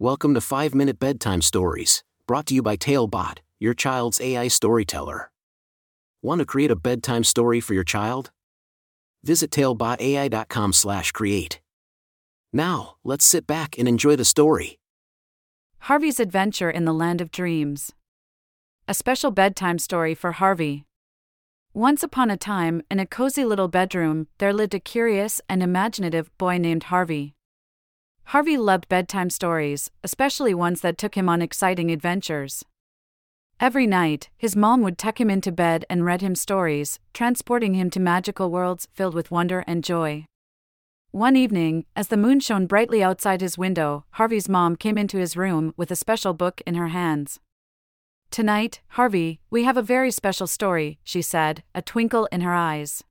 Welcome to 5 Minute Bedtime Stories, brought to you by Talebot, your child's AI storyteller. Want to create a bedtime story for your child? Visit talebotai.com/create. Now, let's sit back and enjoy the story. Harvey's Adventure in the Land of Dreams. A special bedtime story for Harvey. Once upon a time, in a cozy little bedroom, there lived a curious and imaginative boy named Harvey. Harvey loved bedtime stories, especially ones that took him on exciting adventures. Every night, his mom would tuck him into bed and read him stories, transporting him to magical worlds filled with wonder and joy. One evening, as the moon shone brightly outside his window, Harvey's mom came into his room with a special book in her hands. Tonight, Harvey, we have a very special story, she said, a twinkle in her eyes.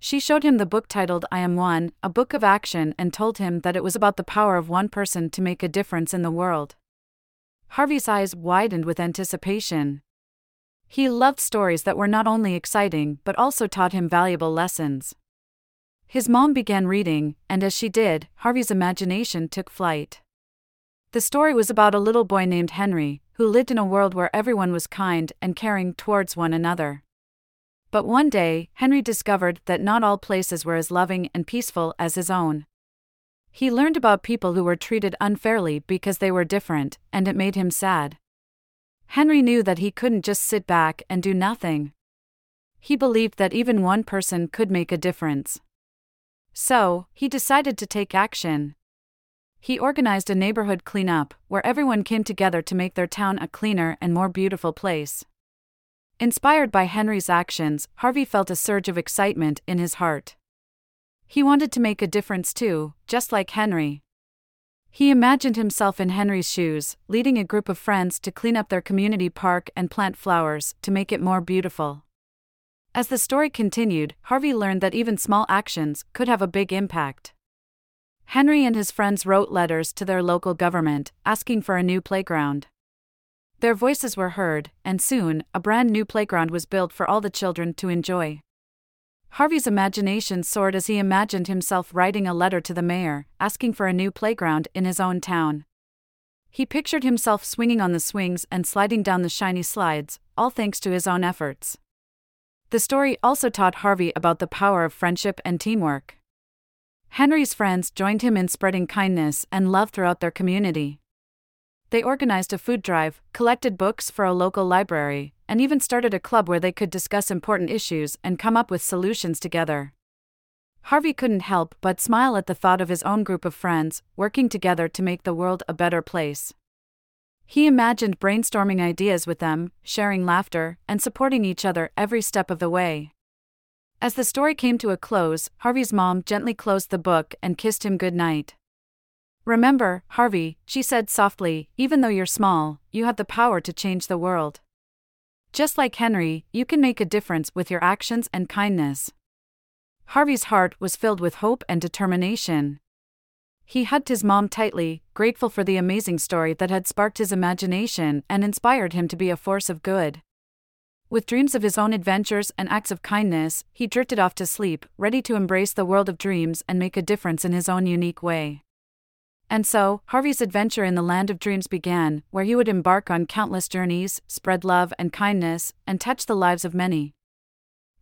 She showed him the book titled I Am One, a book of action, and told him that it was about the power of one person to make a difference in the world. Harvey's eyes widened with anticipation. He loved stories that were not only exciting but also taught him valuable lessons. His mom began reading, and as she did, Harvey's imagination took flight. The story was about a little boy named Henry, who lived in a world where everyone was kind and caring towards one another. But one day, Henry discovered that not all places were as loving and peaceful as his own. He learned about people who were treated unfairly because they were different, and it made him sad. Henry knew that he couldn't just sit back and do nothing. He believed that even one person could make a difference. So, he decided to take action. He organized a neighborhood cleanup where everyone came together to make their town a cleaner and more beautiful place. Inspired by Henry's actions, Harvey felt a surge of excitement in his heart. He wanted to make a difference too, just like Henry. He imagined himself in Henry's shoes, leading a group of friends to clean up their community park and plant flowers to make it more beautiful. As the story continued, Harvey learned that even small actions could have a big impact. Henry and his friends wrote letters to their local government, asking for a new playground. Their voices were heard, and soon, a brand new playground was built for all the children to enjoy. Harvey's imagination soared as he imagined himself writing a letter to the mayor, asking for a new playground in his own town. He pictured himself swinging on the swings and sliding down the shiny slides, all thanks to his own efforts. The story also taught Harvey about the power of friendship and teamwork. Henry's friends joined him in spreading kindness and love throughout their community. They organized a food drive, collected books for a local library, and even started a club where they could discuss important issues and come up with solutions together. Harvey couldn't help but smile at the thought of his own group of friends working together to make the world a better place. He imagined brainstorming ideas with them, sharing laughter, and supporting each other every step of the way. As the story came to a close, Harvey's mom gently closed the book and kissed him good night. Remember, Harvey, she said softly, even though you're small, you have the power to change the world. Just like Henry, you can make a difference with your actions and kindness. Harvey's heart was filled with hope and determination. He hugged his mom tightly, grateful for the amazing story that had sparked his imagination and inspired him to be a force of good. With dreams of his own adventures and acts of kindness, he drifted off to sleep, ready to embrace the world of dreams and make a difference in his own unique way. And so, Harvey's adventure in the land of dreams began, where he would embark on countless journeys, spread love and kindness, and touch the lives of many.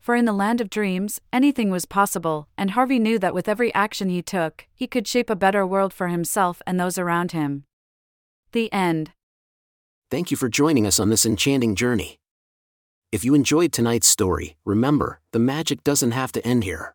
For in the land of dreams, anything was possible, and Harvey knew that with every action he took, he could shape a better world for himself and those around him. The end. Thank you for joining us on this enchanting journey. If you enjoyed tonight's story, remember, the magic doesn't have to end here.